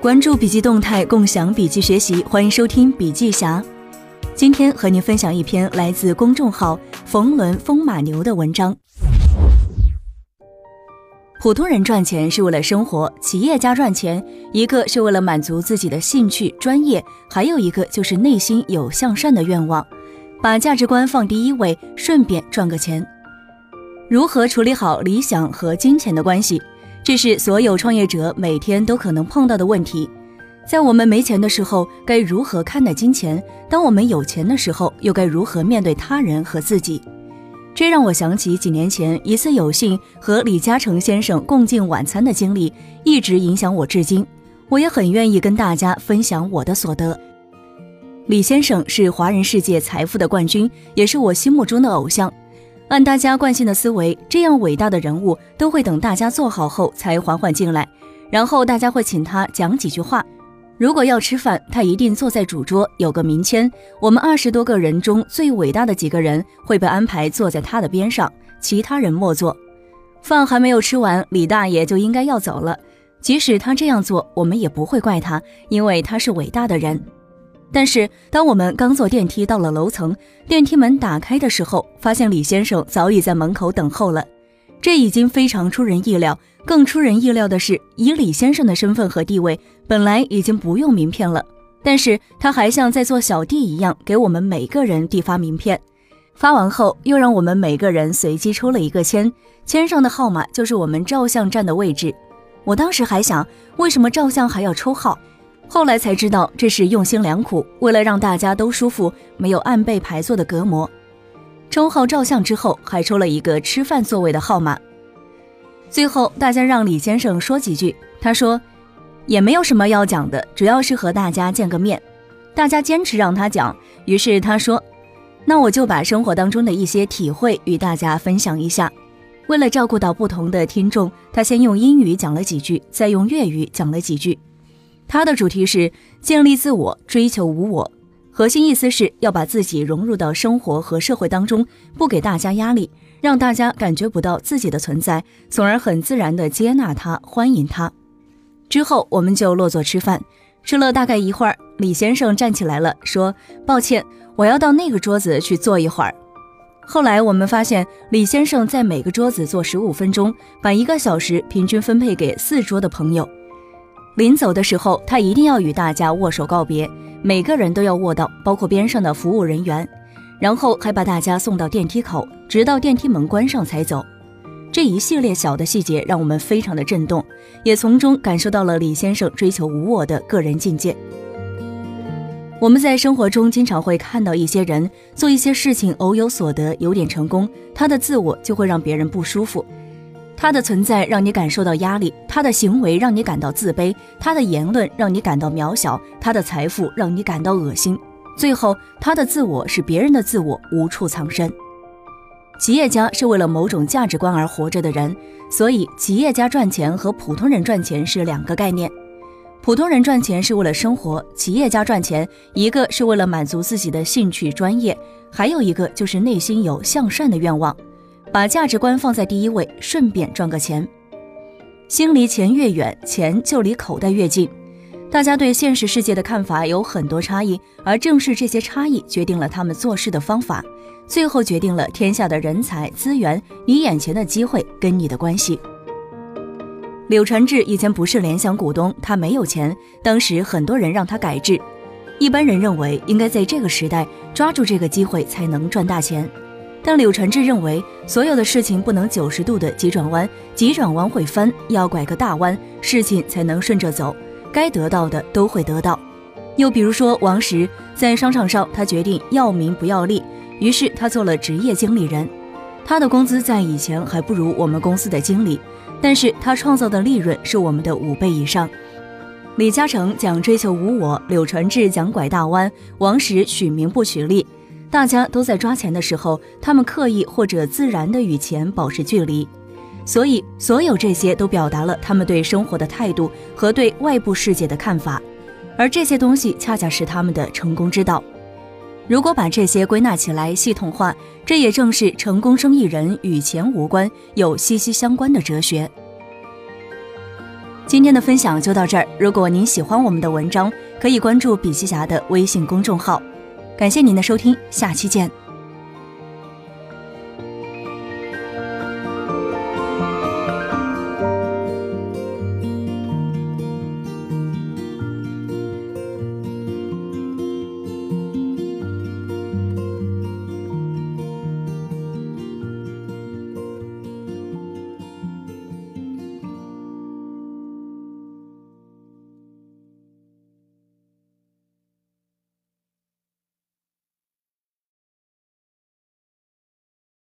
关注笔记动态，共享笔记学习，欢迎收听笔记侠。今天和您分享一篇来自公众号“冯仑风马牛”的文章。普通人赚钱是为了生活，企业家赚钱，一个是为了满足自己的兴趣、专业，还有一个就是内心有向善的愿望，把价值观放第一位，顺便赚个钱。如何处理好理想和金钱的关系？这是所有创业者每天都可能碰到的问题。在我们没钱的时候，该如何看待金钱？当我们有钱的时候，又该如何面对他人和自己？这让我想起几年前一次有幸和李嘉诚先生共进晚餐的经历，一直影响我至今。我也很愿意跟大家分享我的所得。李先生是华人世界财富的冠军，也是我心目中的偶像。按大家惯性的思维，这样伟大的人物都会等大家坐好后才缓缓进来，然后大家会请他讲几句话。如果要吃饭，他一定坐在主桌，有个名签。我们二十多个人中最伟大的几个人会被安排坐在他的边上，其他人莫坐。饭还没有吃完，李大爷就应该要走了。即使他这样做，我们也不会怪他，因为他是伟大的人。但是，当我们刚坐电梯到了楼层，电梯门打开的时候，发现李先生早已在门口等候了。这已经非常出人意料。更出人意料的是，以李先生的身份和地位，本来已经不用名片了，但是他还像在做小弟一样，给我们每个人递发名片。发完后，又让我们每个人随机抽了一个签，签上的号码就是我们照相站的位置。我当时还想，为什么照相还要抽号？后来才知道，这是用心良苦，为了让大家都舒服，没有按背排坐的隔膜。抽号照相之后，还抽了一个吃饭座位的号码。最后，大家让李先生说几句。他说，也没有什么要讲的，主要是和大家见个面。大家坚持让他讲，于是他说，那我就把生活当中的一些体会与大家分享一下。为了照顾到不同的听众，他先用英语讲了几句，再用粤语讲了几句。他的主题是建立自我，追求无我，核心意思是要把自己融入到生活和社会当中，不给大家压力，让大家感觉不到自己的存在，从而很自然的接纳他，欢迎他。之后我们就落座吃饭，吃了大概一会儿，李先生站起来了，说：“抱歉，我要到那个桌子去坐一会儿。”后来我们发现，李先生在每个桌子坐十五分钟，把一个小时平均分配给四桌的朋友。临走的时候，他一定要与大家握手告别，每个人都要握到，包括边上的服务人员，然后还把大家送到电梯口，直到电梯门关上才走。这一系列小的细节让我们非常的震动，也从中感受到了李先生追求无我的个人境界。我们在生活中经常会看到一些人做一些事情偶有所得，有点成功，他的自我就会让别人不舒服。他的存在让你感受到压力，他的行为让你感到自卑，他的言论让你感到渺小，他的财富让你感到恶心。最后，他的自我是别人的自我，无处藏身。企业家是为了某种价值观而活着的人，所以企业家赚钱和普通人赚钱是两个概念。普通人赚钱是为了生活，企业家赚钱一个是为了满足自己的兴趣专业，还有一个就是内心有向善的愿望。把价值观放在第一位，顺便赚个钱。心离钱越远，钱就离口袋越近。大家对现实世界的看法有很多差异，而正是这些差异决定了他们做事的方法，最后决定了天下的人才资源、你眼前的机会跟你的关系。柳传志以前不是联想股东，他没有钱，当时很多人让他改制。一般人认为应该在这个时代抓住这个机会才能赚大钱。但柳传志认为，所有的事情不能九十度的急转弯，急转弯会翻，要拐个大弯，事情才能顺着走。该得到的都会得到。又比如说，王石在商场上，他决定要名不要利，于是他做了职业经理人。他的工资在以前还不如我们公司的经理，但是他创造的利润是我们的五倍以上。李嘉诚讲追求无我，柳传志讲拐大弯，王石取名不取利。大家都在抓钱的时候，他们刻意或者自然的与钱保持距离，所以所有这些都表达了他们对生活的态度和对外部世界的看法，而这些东西恰恰是他们的成功之道。如果把这些归纳起来系统化，这也正是成功生意人与钱无关又息息相关的哲学。今天的分享就到这儿。如果您喜欢我们的文章，可以关注笔记侠的微信公众号。感谢您的收听，下期见。